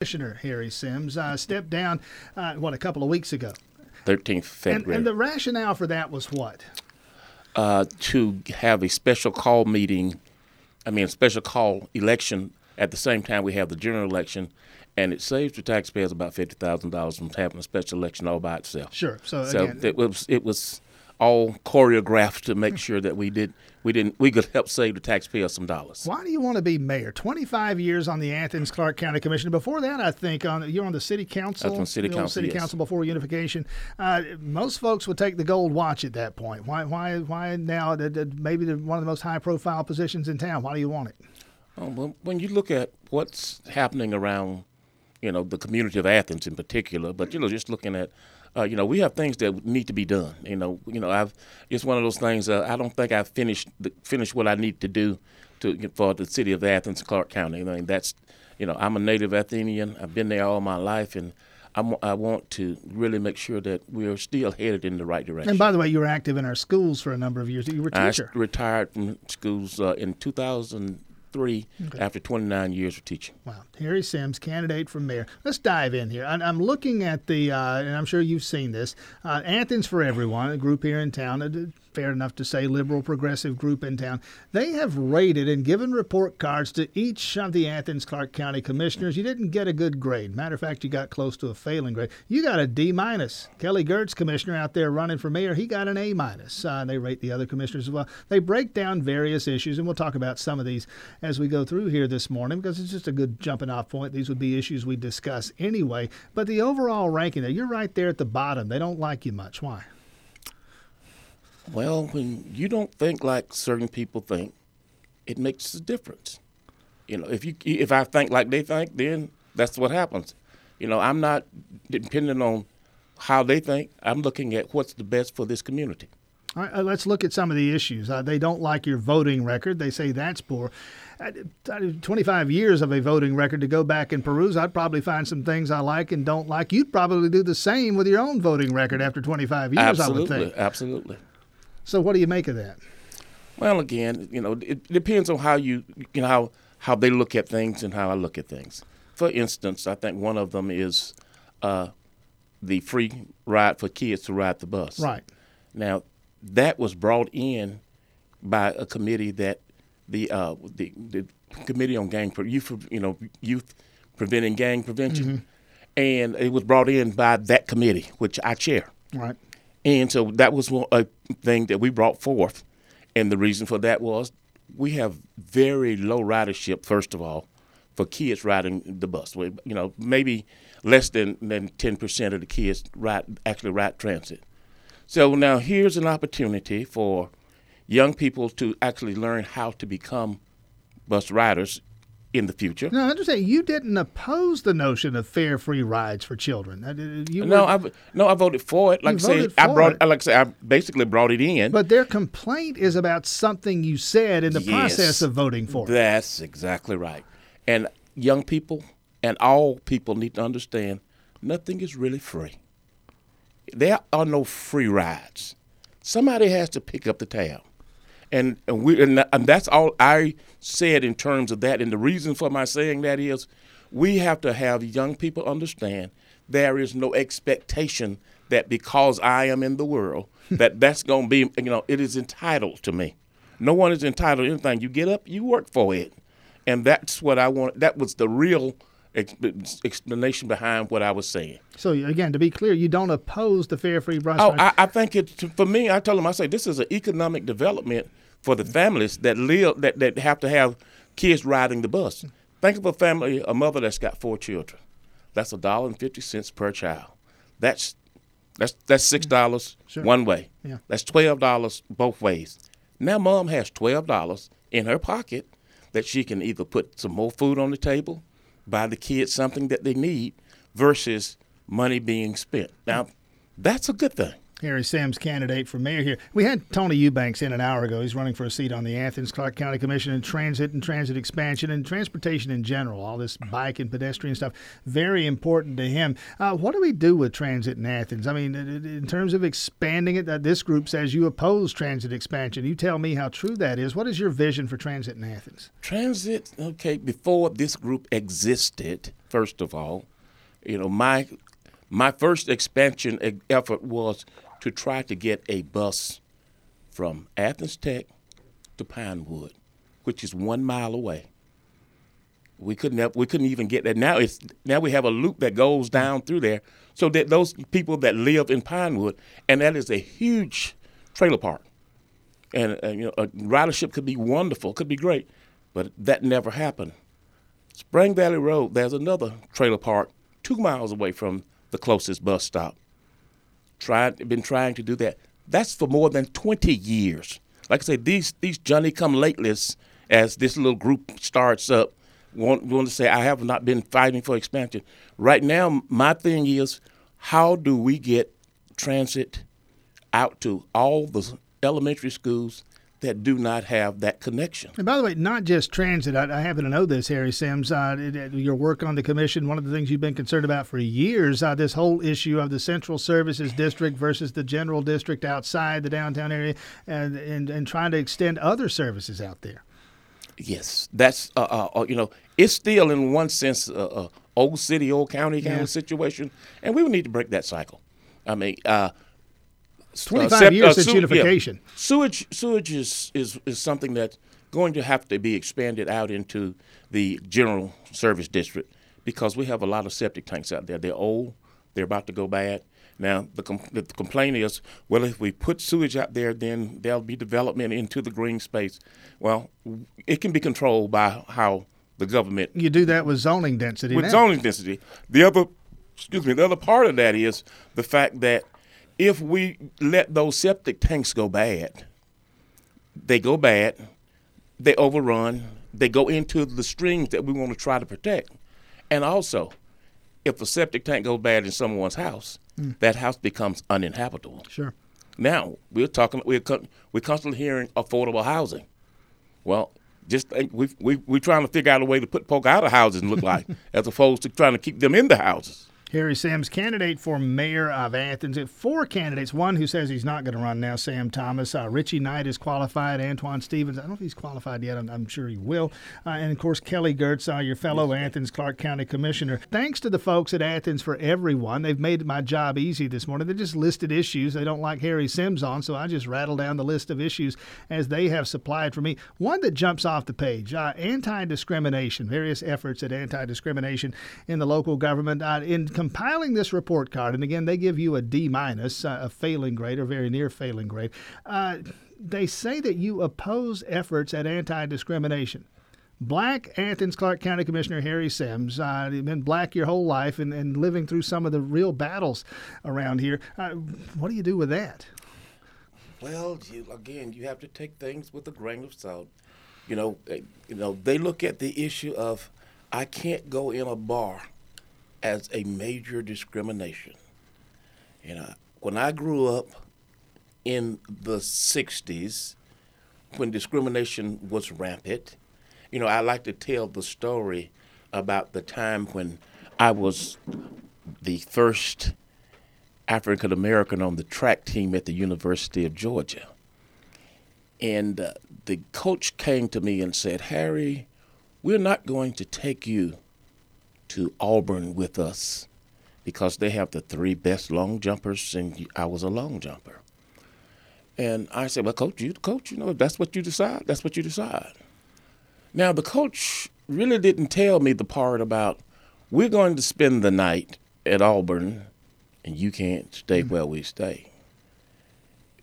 Commissioner Harry Sims uh, stepped down, uh, what, a couple of weeks ago. 13th February. And, and the rationale for that was what? Uh, to have a special call meeting, I mean, a special call election at the same time we have the general election, and it saves the taxpayers about fifty thousand dollars from having a special election all by itself. Sure. So, So again, it was it was all choreographed to make sure that we did we didn't we could help save the taxpayers some dollars. why do you want to be mayor? 25 years on the Athens Clarke County Commission. Before that, I think on you're on the city council. Was on city council, City yes. council before unification. Uh, most folks would take the gold watch at that point. Why? Why? Why now? Maybe the, one of the most high-profile positions in town. Why do you want it? Oh, well, when you look at what's happening around, you know, the community of Athens in particular, but you know, just looking at, uh, you know, we have things that need to be done. You know, you know, I've it's one of those things. Uh, I don't think I've finished the, finished what I need to do to for the city of Athens Clarke County. I mean, that's, you know, I'm a native Athenian. I've been there all my life, and I'm, I want to really make sure that we're still headed in the right direction. And by the way, you were active in our schools for a number of years. You were a I teacher. s- retired from schools uh, in 2003 after 29 years of teaching. Wow. Harry Sims, candidate for mayor. Let's dive in here. I'm looking at the, uh, and I'm sure you've seen this, uh, Athens for Everyone, a group here in town, a fair enough to say liberal progressive group in town. They have rated and given report cards to each of the Athens Clarke County commissioners. You didn't get a good grade. Matter of fact, you got close to a failing grade. You got a D minus. Kelly Girtz, commissioner out there running for mayor, he got an A minus. Uh, they rate the other commissioners as well. They break down various issues, and we'll talk about some of these as we go through here this morning because it's just a good jumping off point. These would be issues we discuss anyway. But the overall ranking there, you're right there at the bottom. They don't like you much. Why? Well, when you don't think like certain people think, it makes a difference. You know, if you if I think like they think, then that's what happens. You know, I'm not depending on how they think. I'm looking at what's the best for this community. All right, uh, let's look at some of the issues. Uh, they don't like your voting record. They say that's poor. Uh, uh, 25 years of a voting record to go back and peruse, I'd probably find some things I like and don't like. You'd probably do the same with your own voting record after 25 years, I would absolutely, think. absolutely. So, what do you make of that? Well, again, you know, it depends on how you, you know, how how they look at things and how I look at things. For instance, I think one of them is uh, the free ride for kids to ride the bus. Right. Now, that was brought in by a committee that the uh, the, the committee on gang youth you know youth preventing gang prevention, and it was brought in by that committee, which I chair. Right. And so that was a thing that we brought forth. And the reason for that was we have very low ridership, first of all, for kids riding the bus. We, you know, maybe less than, than 10% of the kids ride, actually ride transit. So now here's an opportunity for young people to actually learn how to become bus riders in the future. No, I understand. You didn't oppose the notion of fare free rides for children. Uh, You No, were- I no, I voted for it. Like I say, I brought. it. Like I say, I basically brought it in. but their complaint is about something you said in the Yes. process of voting for it. That's exactly right. And young people and all people need to understand nothing is really free. There are no free rides. Somebody has to pick up the tab. And, and we and, and that's all I said in terms of that. And the reason for my saying that is we have to have young people understand there is no expectation that because I am in the world that that's going to be you know it is entitled to me. No one is entitled to anything. You get up, you work for it, and that's what I want. That was the real explanation behind what I was saying. So, again, to be clear, you don't oppose the fair free bus Oh. I, I think it for me. I told them I say this is an economic development for the families that live that, that have to have kids riding the bus. Think of a family, a mother that's got four children. That's a dollar and fifty cents per child. That's that's that's six mm. dollars Sure. one way. Yeah. That's twelve dollars both ways. Now mom has twelve dollars in her pocket that she can either put some more food on the table, buy the kids something that they need, versus money being spent. Now, that's a good thing. Harry Sims, candidate for mayor here. We had Tony Eubanks in an hour ago. He's running for a seat on the Athens Clarke County Commission and transit and transit expansion and transportation in general. All this bike and pedestrian stuff, very important to him. Uh, what do we do with transit in Athens? I mean, in terms of expanding it, uh, this group says you oppose transit expansion. You tell me how true that is. What is your vision for transit in Athens? Transit, okay, before this group existed, first of all, you know, my my first expansion effort was to try to get a bus from Athens Tech to Pinewood, which is one mile away. We couldn't have, we couldn't even get that. Now it's now we have a loop that goes down through there, so that those people that live in Pinewood, and that is a huge trailer park, and, and you know a ridership could be wonderful, could be great, but that never happened. Spring Valley Road, there's another trailer park two miles away from the closest bus stop tried been trying to do that. That's for more than 20 years. Like I say, these these Johnny come lateless as this little group starts up want, want to say I have not been fighting for expansion. Right now, my thing is how do we get transit out to all the elementary schools that do not have that connection. And by the way, not just transit. I, I happen to know this, Harry Sims. Uh, your work on the commission, one of the things you've been concerned about for years, uh, this whole issue of the central services district versus the general district outside the downtown area, and and, and trying to extend other services out there. Yes, that's uh, uh, uh you know it's still in one sense a uh, old city, old county kind yeah. of situation, and we would need to break that cycle. I mean 25 uh, years uh, since unification. Yeah. Sewage, sewage is, is, is something that's going to have to be expanded out into the general service district because we have a lot of septic tanks out there. They're old, they're about to go bad. Now, the, the complaint is, well, if we put sewage out there, then there'll be development into the green space. Well, it can be controlled by how the government. You do that with zoning density. With now. zoning density. The other, excuse me, the other part of that is the fact that if we let those septic tanks go bad, they go bad, they overrun, they go into the streams that we want to try to protect. And also, if a septic tank goes bad in someone's house, mm. that house becomes uninhabitable. Sure. Now we're talking. We're we're constantly hearing affordable housing. Well, just think we we we're trying to figure out a way to put folk out of houses and look like, as opposed to trying to keep them in the houses. Harry Sims, candidate for mayor of Athens. Four candidates. One who says he's not going to run now, Sam Thomas. Uh, Richie Knight is qualified. Antoine Stevens, I don't know if he's qualified yet. I'm, I'm sure he will. Uh, and of course, Kelly Girtz, uh, your fellow Athens Clarke County Commissioner. Thanks to the folks at Athens for Everyone. They've made my job easy this morning. They just listed issues they don't like Harry Sims on, so I just rattle down the list of issues as they have supplied for me. One that jumps off the page uh, anti discrimination, various efforts at anti discrimination in the local government. Uh, in compiling this report card, and again, they give you a D minus, uh, a failing grade or very near failing grade. Uh, they say that you oppose efforts at anti discrimination. Black Athens Clarke County Commissioner Harry Sims, uh, you've been black your whole life and, and living through some of the real battles around here. Uh, what do you do with that? Well, you, again, you have to take things with a grain of salt. You know, eh, you know, they look at the issue of I can't go in a bar as a major discrimination. You know, when I grew up in the 60s, when discrimination was rampant, you know, I like to tell the story about the time when I was the first African American on the track team at the University of Georgia. And uh, the coach came to me and said, Harry, we're not going to take you to Auburn with us because they have the three best long jumpers, and I was a long jumper. And I said, "Well, coach, you the coach. You know, that's what you decide. That's what you decide." Now, the coach really didn't tell me the part about we're going to spend the night at Auburn, and you can't stay mm-hmm. where we stay.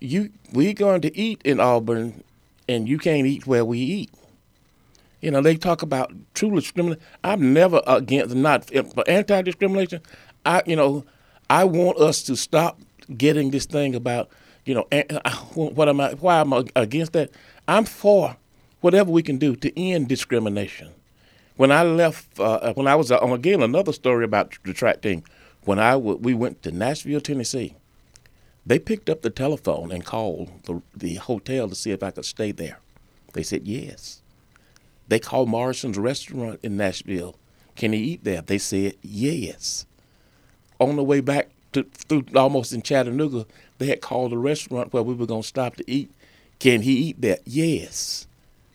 You, we're going to eat in Auburn, and you can't eat where we eat. You know, they talk about true discrimination. I'm never against not for anti-discrimination. I, you know, I want us to stop getting this thing about, you know, what am I? Why am I against that? I'm for whatever we can do to end discrimination. When I left, uh, when I was uh, again another story about the track team. When I w- we went to Nashville, Tennessee, They picked up the telephone and called the, the hotel to see if I could stay there. They said yes. They called Morrison's restaurant in Nashville. Can he eat there? They said yes. On the way back to through almost in Chattanooga, they had called the restaurant where we were going to stop to eat. Can he eat there? Yes.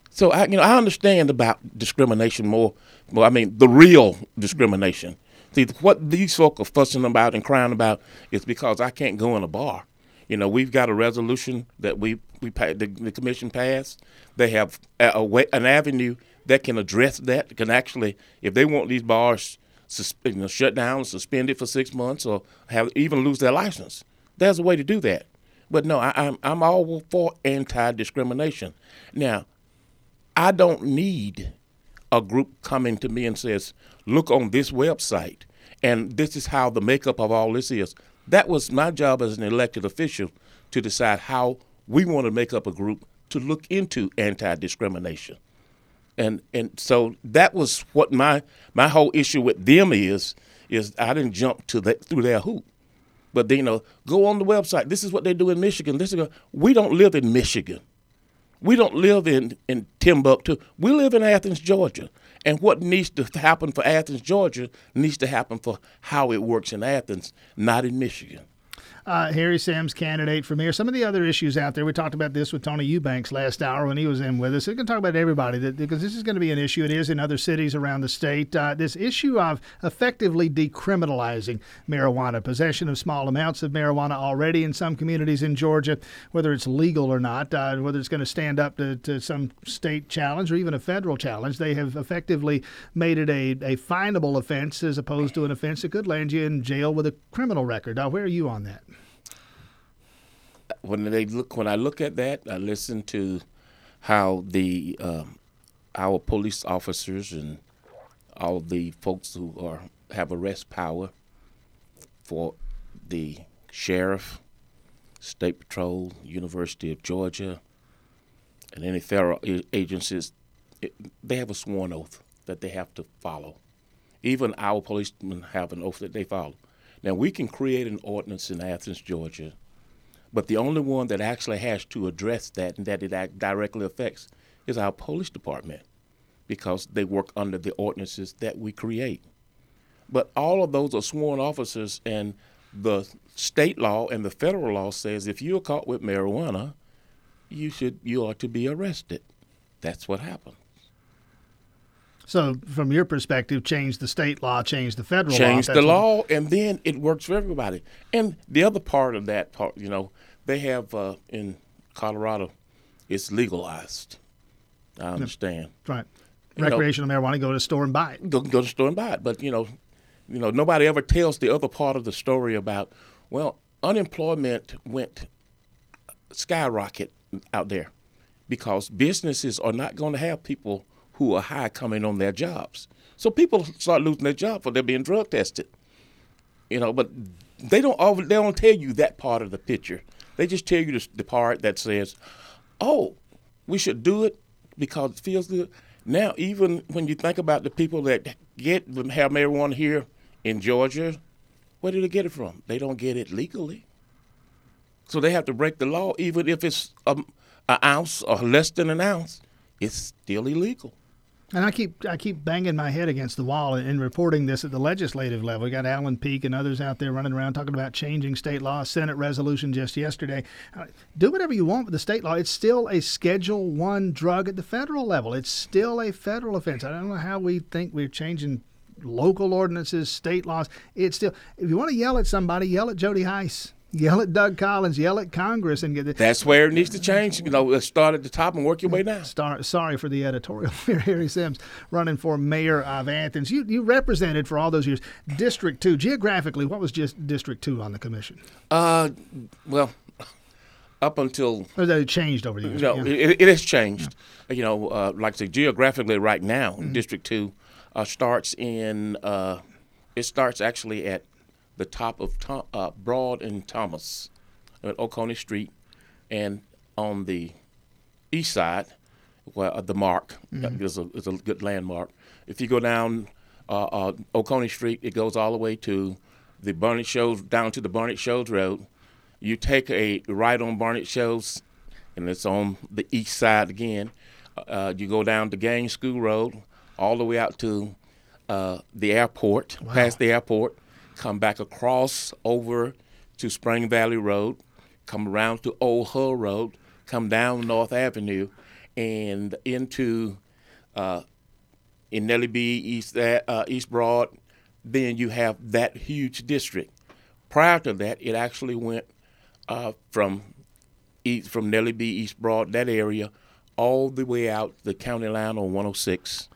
So I, you know, I understand about discrimination more. Well, I mean, the real discrimination. See, what these folk are fussing about and crying about is because I can't go in a bar. You know, we've got a resolution that we we the, the commission passed. They have a, a way, an avenue that can address that. Can actually, if they want these bars you know, shut down, suspended for six months, or have even lose their license, there's a way to do that. But no, I, I'm I'm all for anti-discrimination. Now, I don't need a group coming to me and says, "Look on this website, and this is how the makeup of all this is." That was my job as an elected official to decide how we want to make up a group to look into anti-discrimination. And and so that was what my my whole issue with them is is I didn't jump to that through their hoop. But they, you know, go on the website. This is what they do in Michigan. This is we don't live in Michigan. We don't live in, in Timbuktu. We live in Athens, Georgia. And what needs to happen for Athens, Georgia, needs to happen for how it works in Athens, not in Michigan uh, Harry Sims candidate for mayor. Some of the other issues out there. We talked about this with Tony Eubanks last hour when he was in with us. We can talk about everybody that, because this is going to be an issue. It is in other cities around the state. Uh, this issue of effectively decriminalizing marijuana, possession of small amounts of marijuana already in some communities in Georgia, whether it's legal or not, uh, whether it's going to stand up to, to some state challenge or even a federal challenge. They have effectively made it a, a finable offense as opposed to an offense that could land you in jail with a criminal record. Now, where are you on that? When they look when I look at that, I listen to how the um, our police officers and all the folks who are have arrest power for the sheriff, state patrol, University of Georgia, and any federal agencies, it, they have a sworn oath that they have to follow. Even our policemen have an oath that they follow. Now we can create an ordinance in Athens, Georgia, but the only one that actually has to address that and that it directly affects is our police department because they work under the ordinances that we create. But all of those are sworn officers, and the state law and the federal law says if you're caught with marijuana, you should you are to be arrested. That's what happened. So, from your perspective, change the state law, change the federal change law. Change the law, and then it works for everybody. And the other part of that part, you know, they have uh, in Colorado, it's legalized. I understand. Right. You Recreational know, marijuana, go to the store and buy it. Go, go to the store and buy it. But, you know, you know, nobody ever tells the other part of the story about, well, unemployment went skyrocket out there because businesses are not going to have people who are high coming on their jobs. So people start losing their job for they're being drug tested. You know, but they don't they don't tell you that part of the picture. They just tell you the, part that says, "Oh, we should do it because it feels good." Now, even when you think about the people that get have marijuana here in Georgia, where do they get it from? They don't get it legally. So they have to break the law, even if it's um, an ounce or less than an ounce. It's still illegal. And I keep I keep banging my head against the wall in reporting this at the legislative level. We got Allen Peake and others out there running around talking about changing state law. Senate resolution just yesterday. Uh, do whatever you want with the state law. It's still a Schedule One drug at the federal level. It's still a federal offense. I don't know how we think we're changing local ordinances, state laws. It's still. If you want to yell at somebody, yell at Jody Hice. Yell at Doug Collins, yell at Congress, and get the, That's where it needs to change. You know, start at the top and work your way down. Start, sorry for the editorial here. Harry Sims running for mayor of Athens. You you represented for all those years District Two. Geographically, what was just District Two on the commission? Uh, well, up until or that it changed over the years. No, yeah. it, it, has changed. Yeah. You know, uh, like I say, geographically, right now, mm-hmm. District Two uh, starts in. Uh, it starts actually at the top of Tom, uh, Broad and Thomas at Oconee Street, and on the east side, well, uh, the Mark mm-hmm. is, a, is a good landmark. If you go down uh, uh, Oconee Street, it goes all the way to the Barnett Shoals, down to the Barnett Shoals Road. You take a right on Barnett Shoals, and it's on the east side again. Uh, you go down to Gaines School Road, all the way out to uh, the airport, wow. past the airport, come back across over to Spring Valley Road, come around to Old Hull Road, come down North Avenue, and into uh, in Nellie B, East uh, East Broad. Then you have that huge district. Prior to that, it actually went uh, from east, from Nellie B, East Broad, that area, all the way out the county line on 106.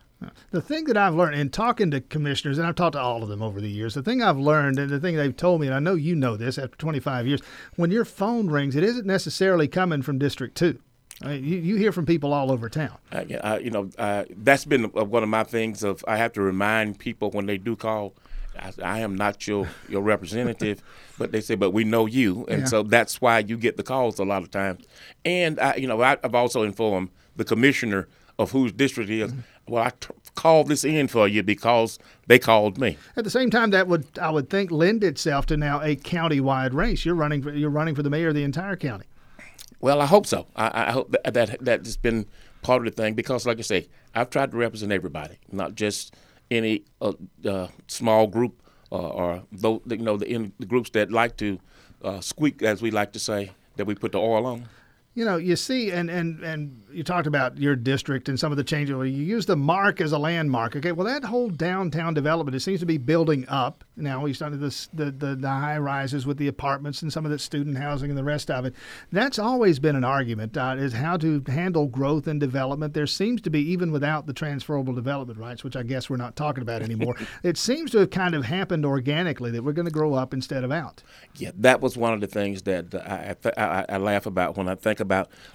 The thing that I've learned in talking to commissioners, and I've talked to all of them over the years, the thing I've learned and the thing they've told me, and I know you know this after 25 years, when your phone rings, it isn't necessarily coming from District 2. I mean, you, you hear from people all over town. Uh, uh, you know, uh, that's been one of my things of I have to remind people when they do call, I, I am not your, your representative, but they say, but we know you. And yeah. so that's why you get the calls a lot of times. And, I, you know, I, have also informed the commissioner of whose district it is. Mm-hmm well, I t- called this in for you because they called me. At the same time, that would I would think lend itself to now a county-wide race. You're running for, you're running for the mayor of the entire county. Well, I hope so. I, I hope that, that that's been part of the thing because, like I say, I've tried to represent everybody, not just any uh, uh, small group uh, or those, you know the, in, the groups that like to uh, squeak, as we like to say, that we put the oil on you know, you see, and, and, and you talked about your district and some of the changes. You use the mark as a landmark. Okay, well, that whole downtown development, it seems to be building up. Now we started this, the, the, the high rises with the apartments and some of the student housing and the rest of it. That's always been an argument, uh, is how to handle growth and development. There seems to be, even without the transferable development rights, which I guess we're not talking about anymore, it seems to have kind of happened organically that we're going to grow up instead of out. Yeah, that was one of the things that I, I, I laugh about when I think about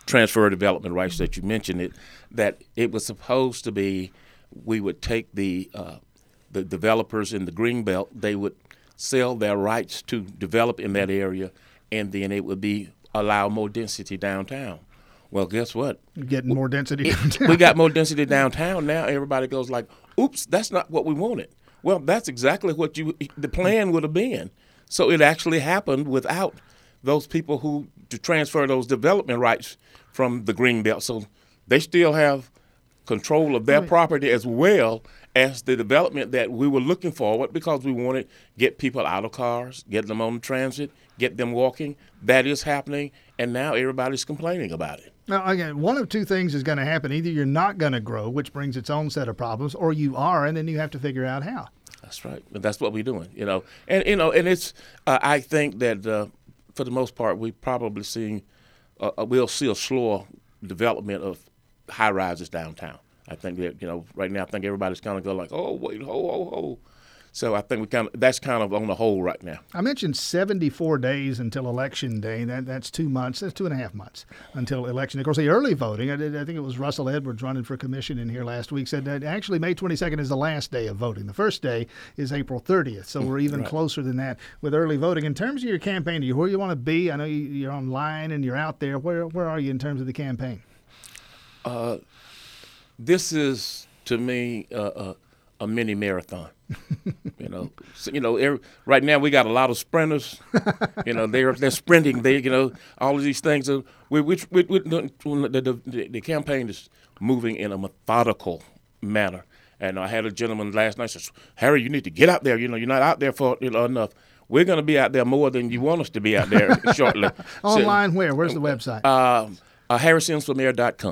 transfer development rights that you mentioned it, that it was supposed to be we would take the uh, the developers in the green belt, they would sell their rights to develop in that area, and then it would be allow more density downtown. Well, guess what? You're getting more density downtown. we got more density downtown now. Everybody goes like, "Oops, that's not what we wanted." Well, that's exactly what you the plan would have been. So it actually happened without those people who to transfer those development rights from the green belt. So they still have control of their right. property as well as the development that we were looking forward because we wanted to get people out of cars, get them on the transit, get them walking. That is happening, and now everybody's complaining about it. Now, again, one of two things is going to happen. Either you're not going to grow, which brings its own set of problems, or you are, and then you have to figure out how. That's right. That's what we're doing, you know. And you know, and it's. Uh, I think that uh, for the most part, we probably seeing uh, uh, we'll see a slower development of high rises downtown. I think that you know right now I think everybody's kind of going like, oh wait, ho ho ho, so I think we kind of that's kind of on the whole right now. I mentioned 74 days until election day. That that's two months. That's two and a half months until election. Of course, the early voting. I, did, I think it was Russell Edwards running for commission in here last week said that actually May 22nd is the last day of voting. The first day is April 30th. So we're even right. closer than that with early voting. In terms of your campaign, you where you want to be? I know you're online and you're out there. Where where are you in terms of the campaign? Uh, this is to me uh, uh, a mini marathon. you know, so, you know. Every, right now we got a lot of sprinters. you know, they're they're sprinting. They, you know, all of these things. Are, we, we, we, we the, the, the campaign is moving in a methodical manner. And I had a gentleman last night says, "Harry, you need to get out there. You know, you're not out there for you know, enough." We're going to be out there more than you want us to be out there shortly. Online, so, where? Where's the website? Uh, uh, HarrySimsForMayor.com.